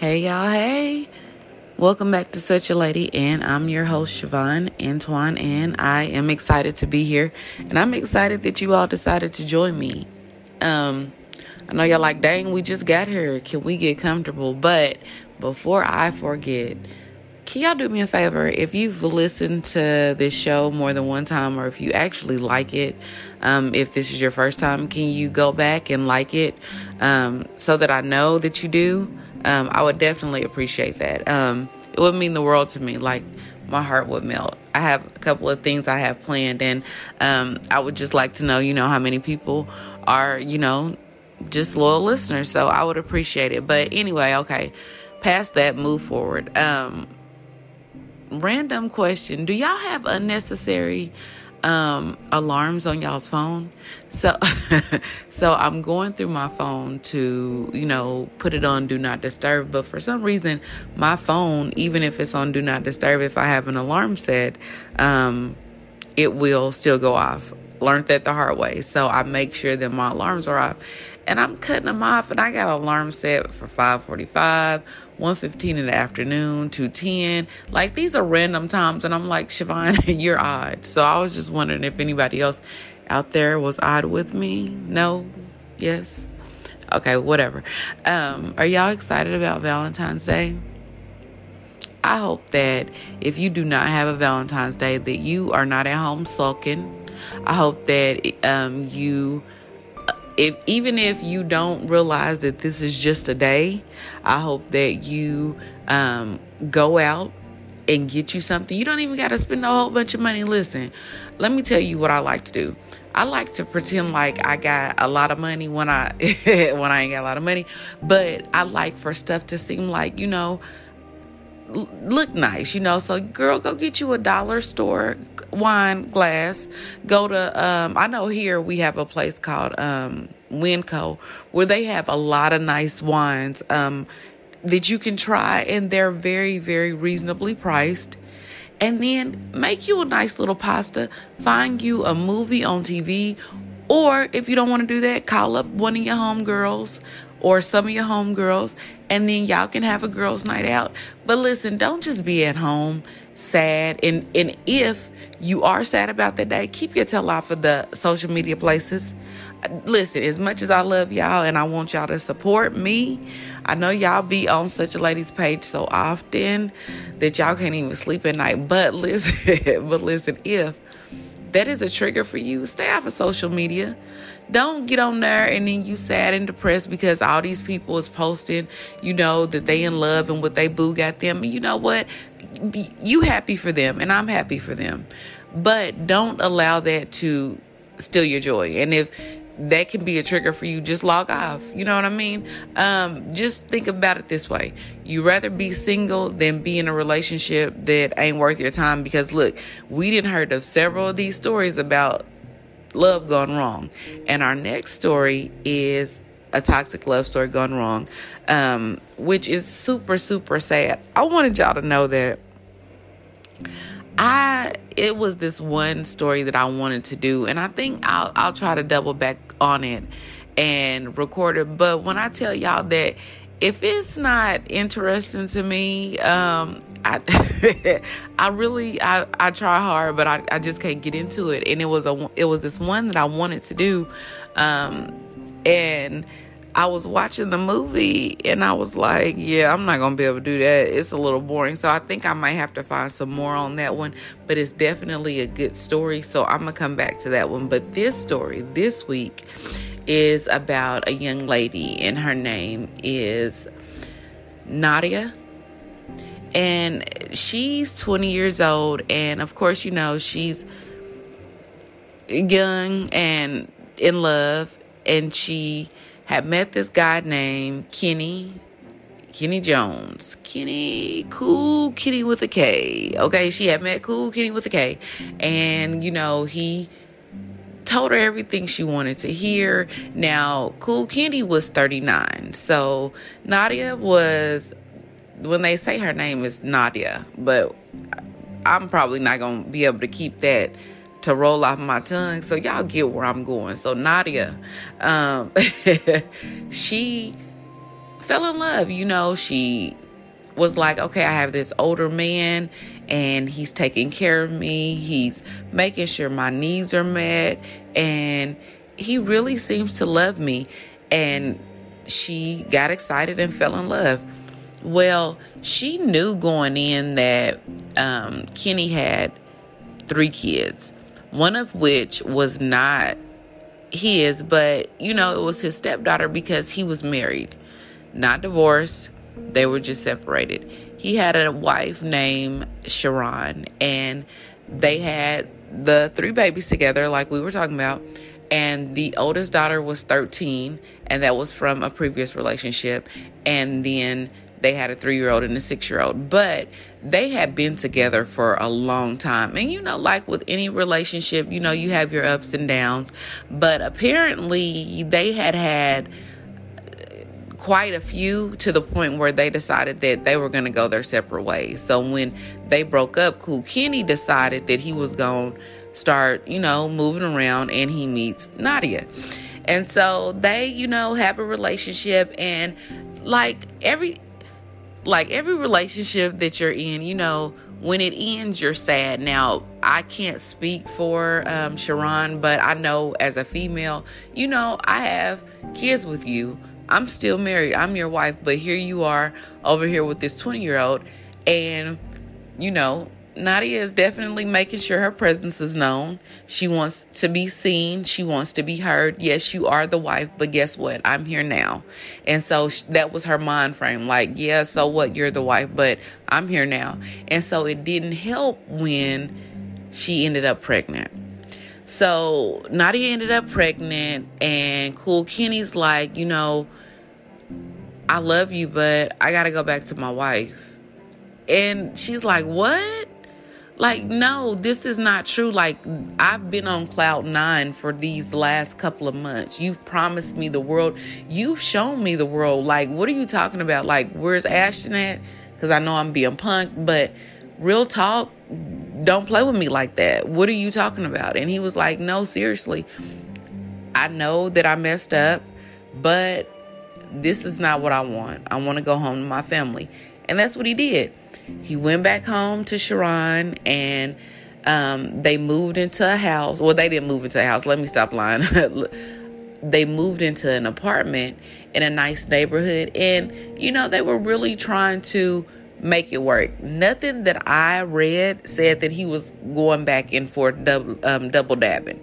Hey, y'all. Hey. Welcome back to Such a Lady, and I'm your host, Siobhan Antoine, and I am excited to be here. And I'm excited that you all decided to join me. Um, I know y'all like, dang, we just got here. Can we get comfortable? But before I forget, can y'all do me a favor? If you've listened to this show more than one time, or if you actually like it, um, if this is your first time, can you go back and like it um, so that I know that you do? Um, I would definitely appreciate that. Um, it would mean the world to me. Like my heart would melt. I have a couple of things I have planned, and um, I would just like to know, you know, how many people are, you know, just loyal listeners. So I would appreciate it. But anyway, okay, past that, move forward. Um, random question: Do y'all have unnecessary? Um, alarms on y'all's phone. So, so I'm going through my phone to, you know, put it on do not disturb. But for some reason, my phone, even if it's on do not disturb, if I have an alarm set, um, it will still go off. Learned that the hard way. So I make sure that my alarms are off and I'm cutting them off. And I got an alarm set for 5:45, 1:15 in the afternoon, 2:10. Like these are random times, and I'm like, Siobhan, you're odd. So I was just wondering if anybody else out there was odd with me. No, yes, okay, whatever. Um, are y'all excited about Valentine's Day? I hope that if you do not have a Valentine's Day, that you are not at home sulking. I hope that um, you if even if you don't realize that this is just a day, I hope that you um, go out and get you something. You don't even got to spend a whole bunch of money. Listen, let me tell you what I like to do. I like to pretend like I got a lot of money when I when I ain't got a lot of money, but I like for stuff to seem like you know look nice, you know. So, girl, go get you a dollar store wine glass. Go to, um, I know here we have a place called um, Winco where they have a lot of nice wines um, that you can try, and they're very, very reasonably priced. And then make you a nice little pasta. Find you a movie on TV. Or if you don't want to do that, call up one of your homegirls or some of your homegirls, and then y'all can have a girls' night out. But listen, don't just be at home sad. And and if you are sad about that day, keep your tail off of the social media places. Listen, as much as I love y'all and I want y'all to support me, I know y'all be on such a lady's page so often that y'all can't even sleep at night. But listen, but listen, if that is a trigger for you, stay off of social media. Don't get on there and then you sad and depressed because all these people is posting, you know, that they in love and what they boo got them. You know what? You happy for them and I'm happy for them. But don't allow that to steal your joy. And if that can be a trigger for you, just log off. You know what I mean? Um, just think about it this way. You rather be single than be in a relationship that ain't worth your time because look, we didn't heard of several of these stories about love gone wrong. And our next story is a toxic love story gone wrong, um, which is super, super sad. I wanted y'all to know that I it was this one story that I wanted to do, and I think I'll I'll try to double back on it and record it. But when I tell y'all that if it's not interesting to me, um, I I really I, I try hard, but I, I just can't get into it. And it was a it was this one that I wanted to do, um, and I was watching the movie and I was like, yeah, I'm not gonna be able to do that. It's a little boring. So I think I might have to find some more on that one. But it's definitely a good story. So I'm gonna come back to that one. But this story this week is about a young lady, and her name is Nadia. And she's 20 years old, and of course, you know, she's young and in love, and she had met this guy named Kenny Kenny Jones. Kenny, cool Kenny with a K. Okay, she had met cool Kenny with a K. And, you know, he told her everything she wanted to hear. Now, Cool Kenny was 39. So Nadia was, when they say her name is Nadia, but I'm probably not going to be able to keep that to roll off my tongue. So y'all get where I'm going. So Nadia, um, she fell in love. You know, she was like, okay, I have this older man and he's taking care of me. He's making sure my needs are met and he really seems to love me. And she got excited and fell in love. Well, she knew going in that um, Kenny had three kids, one of which was not his, but you know, it was his stepdaughter because he was married, not divorced. They were just separated. He had a wife named Sharon, and they had the three babies together, like we were talking about. And the oldest daughter was 13, and that was from a previous relationship. And then they had a three year old and a six year old, but they had been together for a long time. And you know, like with any relationship, you know, you have your ups and downs, but apparently they had had quite a few to the point where they decided that they were going to go their separate ways. So when they broke up, Cool Kenny decided that he was going to start, you know, moving around and he meets Nadia. And so they, you know, have a relationship and like every like every relationship that you're in, you know, when it ends, you're sad. Now, I can't speak for um, Sharon, but I know as a female, you know, I have kids with you. I'm still married. I'm your wife, but here you are over here with this 20 year old. And, you know, Nadia is definitely making sure her presence is known. She wants to be seen. She wants to be heard. Yes, you are the wife, but guess what? I'm here now. And so that was her mind frame. Like, yeah, so what? You're the wife, but I'm here now. And so it didn't help when she ended up pregnant. So Nadia ended up pregnant, and Cool Kenny's like, you know, I love you, but I got to go back to my wife. And she's like, what? Like, no, this is not true. Like, I've been on cloud nine for these last couple of months. You've promised me the world. You've shown me the world. Like, what are you talking about? Like, where's Ashton at? Because I know I'm being punked, but real talk, don't play with me like that. What are you talking about? And he was like, no, seriously. I know that I messed up, but this is not what I want. I want to go home to my family. And that's what he did. He went back home to Sharon and um, they moved into a house. Well, they didn't move into a house. Let me stop lying. they moved into an apartment in a nice neighborhood. And, you know, they were really trying to make it work. Nothing that I read said that he was going back and forth double, um, double dabbing.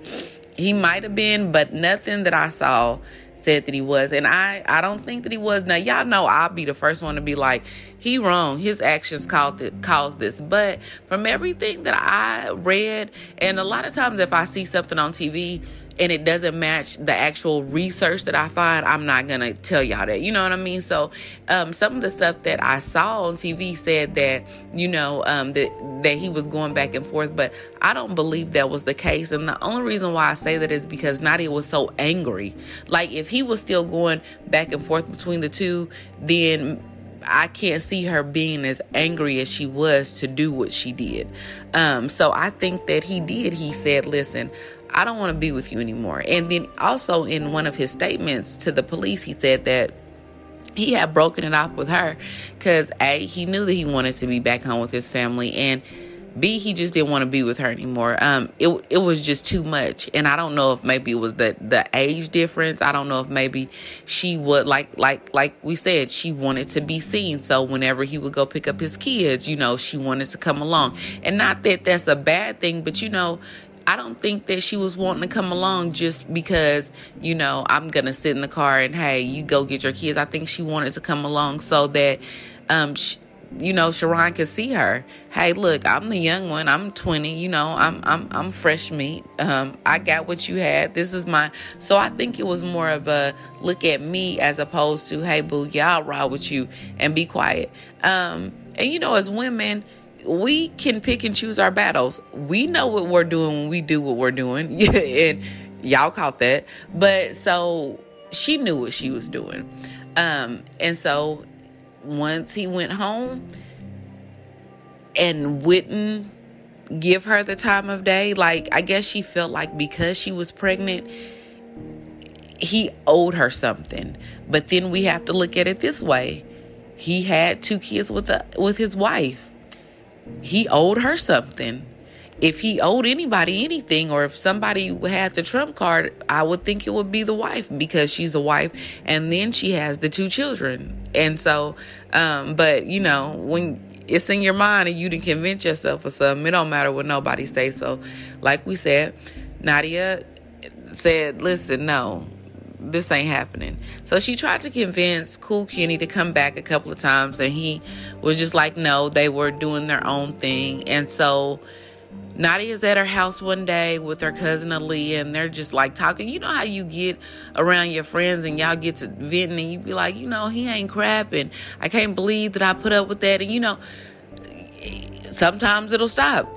He might have been, but nothing that I saw said that he was. And I, I don't think that he was. Now, y'all know I'll be the first one to be like, he wrong. His actions caused, it, caused this. But from everything that I read, and a lot of times if I see something on TV, and it doesn't match the actual research that I find, I'm not gonna tell y'all that. You know what I mean? So, um, some of the stuff that I saw on TV said that you know um, that that he was going back and forth, but I don't believe that was the case. And the only reason why I say that is because Nadia was so angry. Like if he was still going back and forth between the two, then I can't see her being as angry as she was to do what she did. Um, so I think that he did. He said, "Listen, I don't want to be with you anymore. And then also in one of his statements to the police, he said that he had broken it off with her because A, he knew that he wanted to be back home with his family and B, he just didn't want to be with her anymore. Um, it it was just too much, and I don't know if maybe it was the the age difference. I don't know if maybe she would like like like we said she wanted to be seen. So whenever he would go pick up his kids, you know, she wanted to come along, and not that that's a bad thing, but you know, I don't think that she was wanting to come along just because, you know, I'm going to sit in the car and, hey, you go get your kids. I think she wanted to come along so that, um, she, you know, Sharon could see her. Hey, look, I'm the young one. I'm 20. You know, I'm I'm I'm fresh meat. Um, I got what you had. This is my. So I think it was more of a look at me as opposed to, hey, boo, yeah, I'll ride with you and be quiet. Um, and you know, as women, we can pick and choose our battles. We know what we're doing when we do what we're doing. and y'all caught that. But so she knew what she was doing. Um, and so once he went home and wouldn't give her the time of day, like I guess she felt like because she was pregnant, he owed her something. But then we have to look at it this way. He had two kids with a, with his wife. He owed her something. If he owed anybody anything or if somebody had the trump card, I would think it would be the wife because she's the wife and then she has the two children. And so um but you know, when it's in your mind and you can convince yourself of something, it don't matter what nobody say. So like we said, Nadia said, "Listen, no, this ain't happening. So she tried to convince Cool Kenny to come back a couple of times, and he was just like, no, they were doing their own thing. And so Nadia's at her house one day with her cousin Aaliyah, and they're just like talking. You know how you get around your friends and y'all get to venting, and you be like, you know, he ain't crapping. I can't believe that I put up with that. And you know, sometimes it'll stop.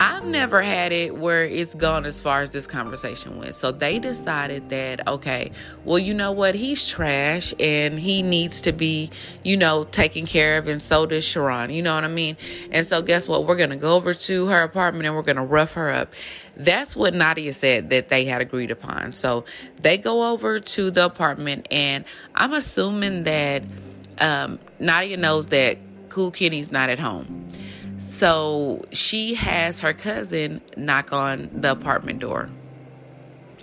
I've never had it where it's gone as far as this conversation went. So they decided that, okay, well, you know what? He's trash and he needs to be, you know, taken care of. And so does Sharon. You know what I mean? And so guess what? We're going to go over to her apartment and we're going to rough her up. That's what Nadia said that they had agreed upon. So they go over to the apartment and I'm assuming that um, Nadia knows that Cool Kenny's not at home. So she has her cousin knock on the apartment door.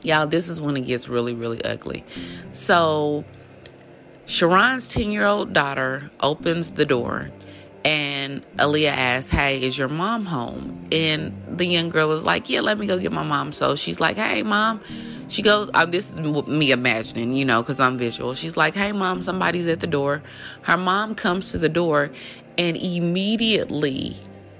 Y'all, this is when it gets really, really ugly. So Sharon's 10 year old daughter opens the door and Aaliyah asks, Hey, is your mom home? And the young girl is like, Yeah, let me go get my mom. So she's like, Hey, mom. She goes, uh, This is me imagining, you know, because I'm visual. She's like, Hey, mom, somebody's at the door. Her mom comes to the door and immediately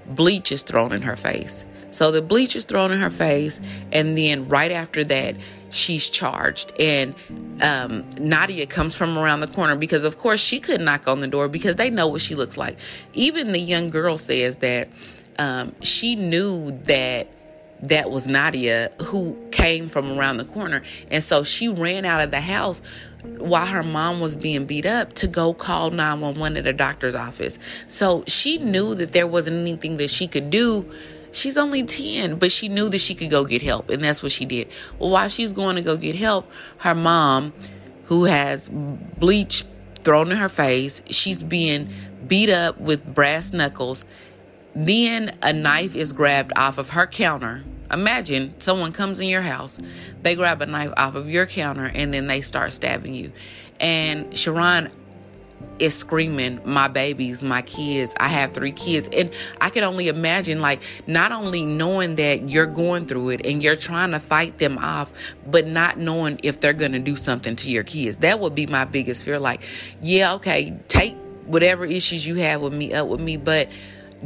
bleach is thrown in her face. So the bleach is thrown in her face, and then right after that, she's charged. And um, Nadia comes from around the corner because, of course, she could knock on the door because they know what she looks like. Even the young girl says that um, she knew that that was Nadia who came from around the corner. And so she ran out of the house while her mom was being beat up to go call 911 at a doctor's office. So she knew that there wasn't anything that she could do. She's only 10, but she knew that she could go get help, and that's what she did. Well, while she's going to go get help, her mom, who has bleach thrown in her face, she's being beat up with brass knuckles. Then a knife is grabbed off of her counter Imagine someone comes in your house, they grab a knife off of your counter, and then they start stabbing you. And Sharon is screaming, My babies, my kids. I have three kids. And I can only imagine, like, not only knowing that you're going through it and you're trying to fight them off, but not knowing if they're going to do something to your kids. That would be my biggest fear. Like, yeah, okay, take whatever issues you have with me up with me, but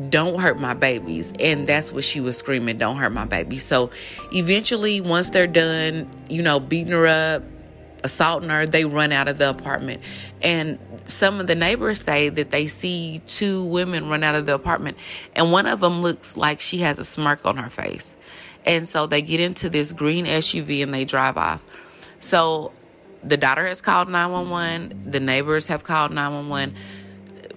don't hurt my babies. And that's what she was screaming don't hurt my baby. So eventually once they're done you know beating her up assaulting her they run out of the apartment. And some of the neighbors say that they see two women run out of the apartment and one of them looks like she has a smirk on her face. And so they get into this green suv and they drive off. So the daughter has called 911 the neighbors have called 911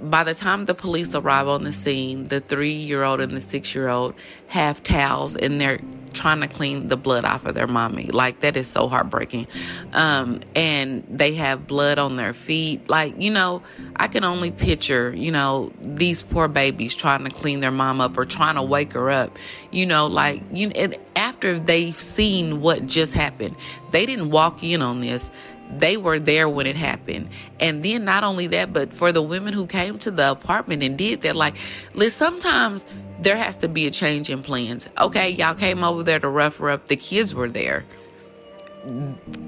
by the time the police arrive on the scene, the three year old and the six year old have towels and they're trying to clean the blood off of their mommy. Like, that is so heartbreaking. Um, and they have blood on their feet. Like, you know, I can only picture, you know, these poor babies trying to clean their mom up or trying to wake her up. You know, like, you after they've seen what just happened, they didn't walk in on this they were there when it happened. And then not only that, but for the women who came to the apartment and did that, like, listen, sometimes there has to be a change in plans. Okay, y'all came over there to rough her up. The kids were there.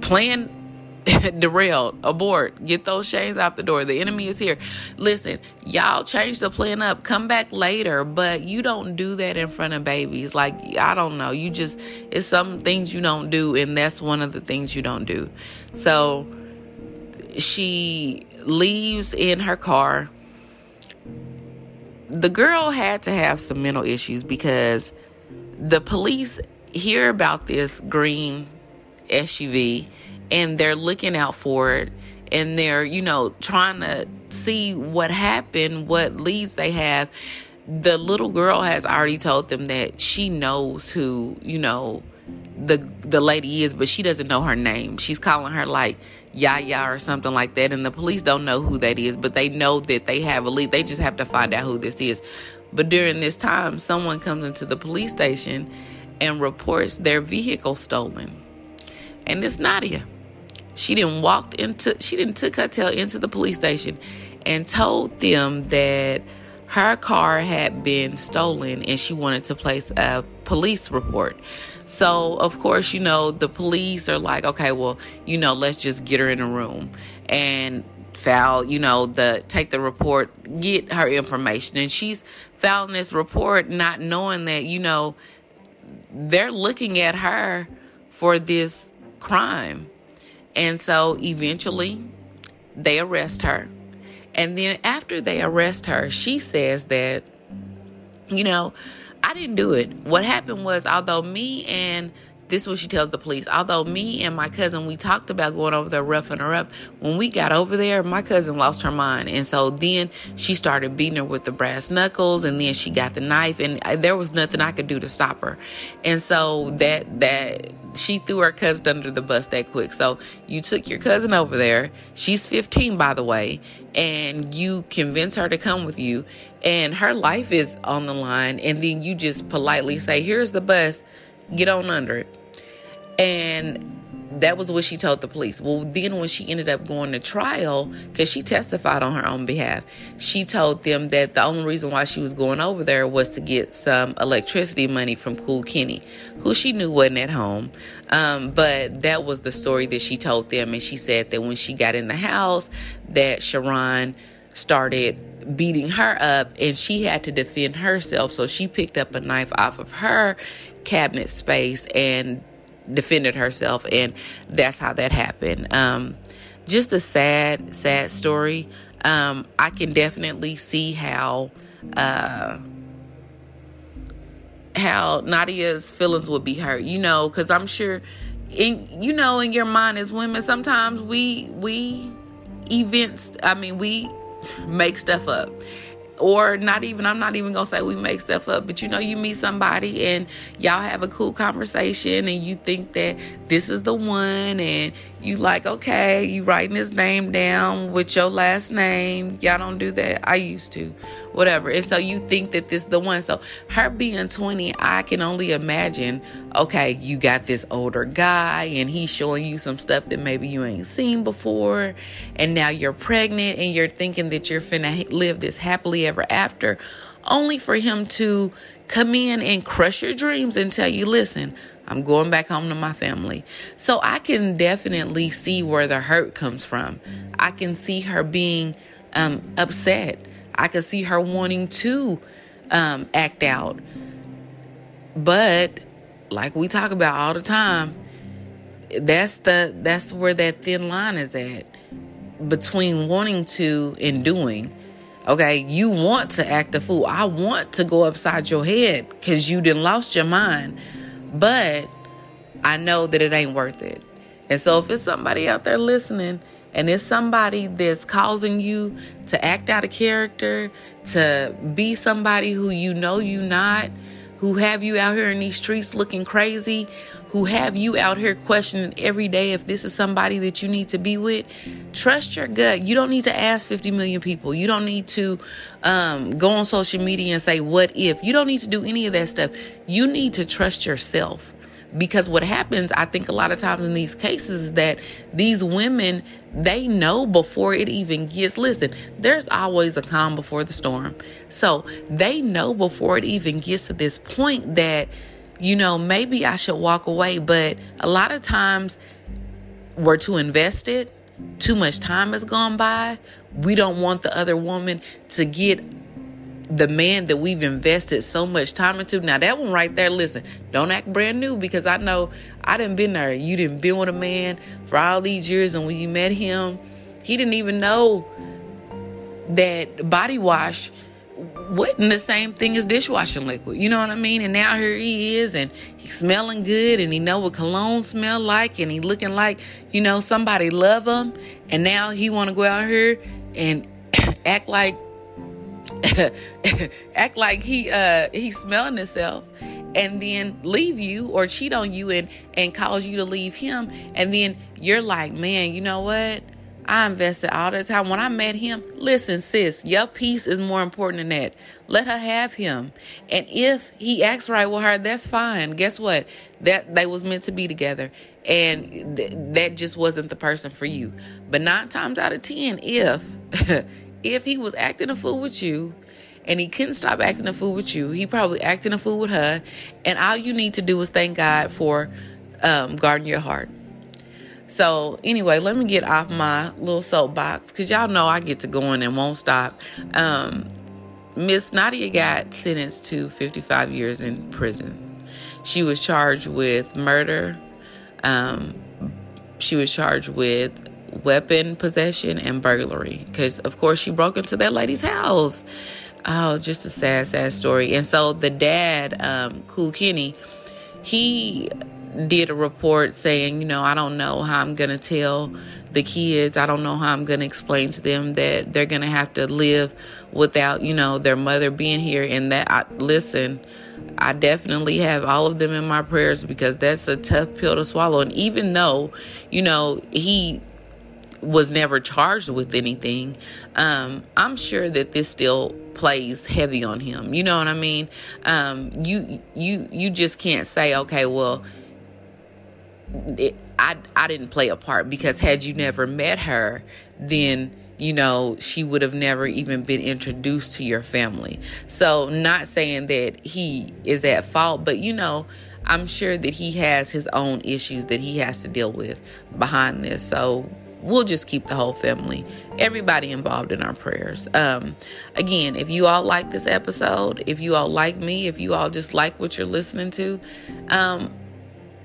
Plan derailed, abort, get those chains out the door. The enemy is here. Listen, y'all change the plan up, come back later, but you don't do that in front of babies. Like, I don't know. You just, it's some things you don't do, and that's one of the things you don't do. So she leaves in her car. The girl had to have some mental issues because the police hear about this green SUV and they're looking out for it and they're, you know, trying to see what happened, what leads they have. The little girl has already told them that she knows who, you know, the the lady is, but she doesn't know her name. She's calling her like Yaya or something like that, and the police don't know who that is, but they know that they have a lead. They just have to find out who this is. But during this time, someone comes into the police station and reports their vehicle stolen, and it's Nadia. She didn't walked into she didn't took her tail into the police station and told them that her car had been stolen and she wanted to place a police report. So, of course, you know, the police are like, okay, well, you know, let's just get her in a room and file, you know, the take the report, get her information. And she's filing this report not knowing that, you know, they're looking at her for this crime. And so eventually they arrest her. And then after they arrest her, she says that, you know, I didn't do it. What happened was, although me and this is what she tells the police. Although me and my cousin, we talked about going over there roughing her up. When we got over there, my cousin lost her mind. And so then she started beating her with the brass knuckles and then she got the knife and there was nothing I could do to stop her. And so that, that, she threw her cousin under the bus that quick. So you took your cousin over there. She's 15, by the way, and you convince her to come with you, and her life is on the line. And then you just politely say, Here's the bus, get on under it. And that was what she told the police. Well, then when she ended up going to trial, because she testified on her own behalf, she told them that the only reason why she was going over there was to get some electricity money from Cool Kenny, who she knew wasn't at home. Um, but that was the story that she told them. And she said that when she got in the house, that Sharon started beating her up and she had to defend herself. So she picked up a knife off of her cabinet space and defended herself, and that's how that happened. Um, just a sad, sad story. Um, I can definitely see how uh, how Nadia's feelings would be hurt. You know, because I'm sure, in you know, in your mind as women, sometimes we we events. I mean, we make stuff up or not even i'm not even gonna say we make stuff up but you know you meet somebody and y'all have a cool conversation and you think that this is the one and you like okay you writing his name down with your last name. Y'all don't do that. I used to. Whatever. And so you think that this is the one. So her being 20 i can only imagine okay you got this older guy and he's showing you some stuff that maybe you ain't seen before. And now you're pregnant and you're thinking that you're finna live this happily ever after only for him to come in and crush your dreams and tell you listen I'm going back home to my family. So I can definitely see where the hurt comes from. I can see her being um, upset. I can see her wanting to um, act out. But like we talk about all the time, that's the that's where that thin line is at between wanting to and doing. Okay, you want to act a fool. I want to go upside your head because you didn't lost your mind. But I know that it ain't worth it. And so if it's somebody out there listening and it's somebody that's causing you to act out of character, to be somebody who you know you not, who have you out here in these streets looking crazy, who have you out here questioning every day if this is somebody that you need to be with, trust your gut. You don't need to ask 50 million people. You don't need to um, go on social media and say, What if? You don't need to do any of that stuff. You need to trust yourself. Because what happens, I think, a lot of times in these cases that these women, they know before it even gets, listen, there's always a calm before the storm. So they know before it even gets to this point that you know, maybe I should walk away. But a lot of times we're too invested, too much time has gone by. We don't want the other woman to get the man that we've invested so much time into. Now that one right there, listen, don't act brand new because I know I didn't been there. You didn't been with a man for all these years and when you met him, he didn't even know that body wash wasn't the same thing as dishwashing liquid. You know what I mean? And now here he is and he's smelling good and he know what cologne smell like and he looking like, you know, somebody love him. And now he want to go out here and act like act like he uh he's smelling himself and then leave you or cheat on you and and cause you to leave him and then you're like man you know what I invested all the time. When I met him, listen, sis, your peace is more important than that. Let her have him. And if he acts right with her, that's fine. Guess what? That they was meant to be together. And th- that just wasn't the person for you. But nine times out of ten, if if he was acting a fool with you and he couldn't stop acting a fool with you, he probably acting a fool with her. And all you need to do is thank God for um, guarding your heart. So anyway, let me get off my little soapbox because y'all know I get to going and won't stop. Um, Miss Nadia got sentenced to 55 years in prison. She was charged with murder. Um, she was charged with weapon possession and burglary because, of course, she broke into that lady's house. Oh, just a sad, sad story. And so the dad, um, Cool Kenny, he did a report saying, you know, I don't know how I'm going to tell the kids, I don't know how I'm going to explain to them that they're going to have to live without, you know, their mother being here. And that, I, listen, I definitely have all of them in my prayers because that's a tough pill to swallow. And even though, you know, he was never charged with anything, um, I'm sure that this still plays heavy on him. You know what I mean? Um, you you you just can't say, okay, well, I I didn't play a part because had you never met her, then you know she would have never even been introduced to your family. So not saying that he is at fault, but you know. I'm sure that he has his own issues that he has to deal with behind this. So we'll just keep the whole family, everybody involved in our prayers. Um, again, if you all like this episode, if you all like me, if you all just like what you're listening to, um,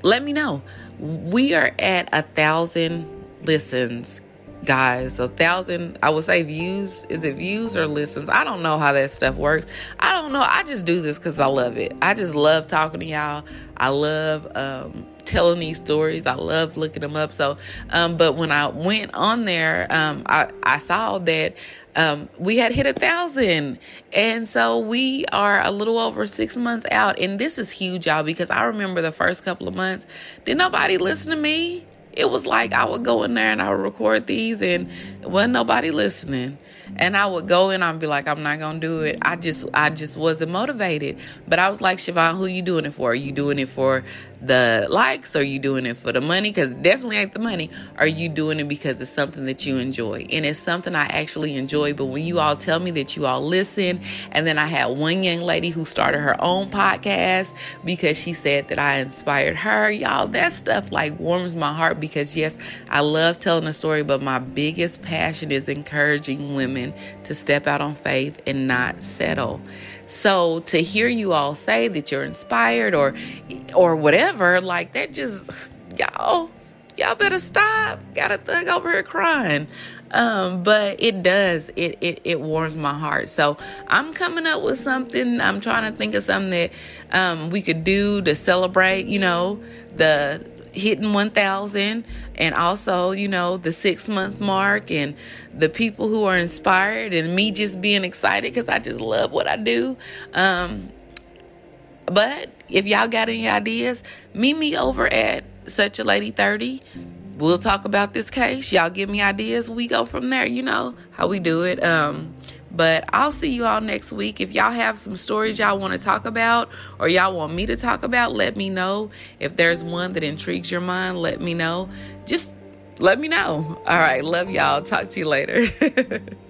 let me know. We are at a thousand listens guys a thousand i would say views. Is it views or listens? I don't know how that stuff works. I don't know. I just do this because i love it. I just love talking to y'all. I love um, telling these stories. I love looking them up. So um, but when i went on there um, I, I saw that um, we had hit a thousand. And so we are a little over six months out. And this is huge, y'all, because I remember the first couple of months, did nobody listen to me? It was like I would go in there and I would record these and wasn't nobody listening and I would go in and be like, I'm not gonna do it. I just I just wasn't motivated. But I was like, Siobhan, who you doing it for? Are you doing it for the likes? Are you doing it for the money? Because definitely ain't the money. Are you doing it because it's something that you enjoy? And it's something I actually enjoy. But when you all tell me that you all listen, and then I had one young lady who started her own podcast because she said that I inspired her, y'all, that stuff like warms my heart because yes, I love telling a story, but my biggest passion is encouraging women to step out on faith and not settle. So to hear you all say that you're inspired or or whatever, like that just y'all y'all better stop. Got a thug over here crying. Um, but it does. It, it it warms my heart. So I'm coming up with something. I'm trying to think of something that um, we could do to celebrate. You know, the hitting 1000 and also you know the six month mark and the people who are inspired and me just being excited because i just love what i do. Um, but if y'all got any ideas meet me over at such a lady 30 we'll talk about this case. Y'all give me ideas. We go from there you know how we do it. Um, but I'll see you all next week. If y'all have some stories y'all want to talk about or y'all want me to talk about, let me know. If there's one that intrigues your mind, let me know. Just let me know. All right. Love y'all. Talk to you later.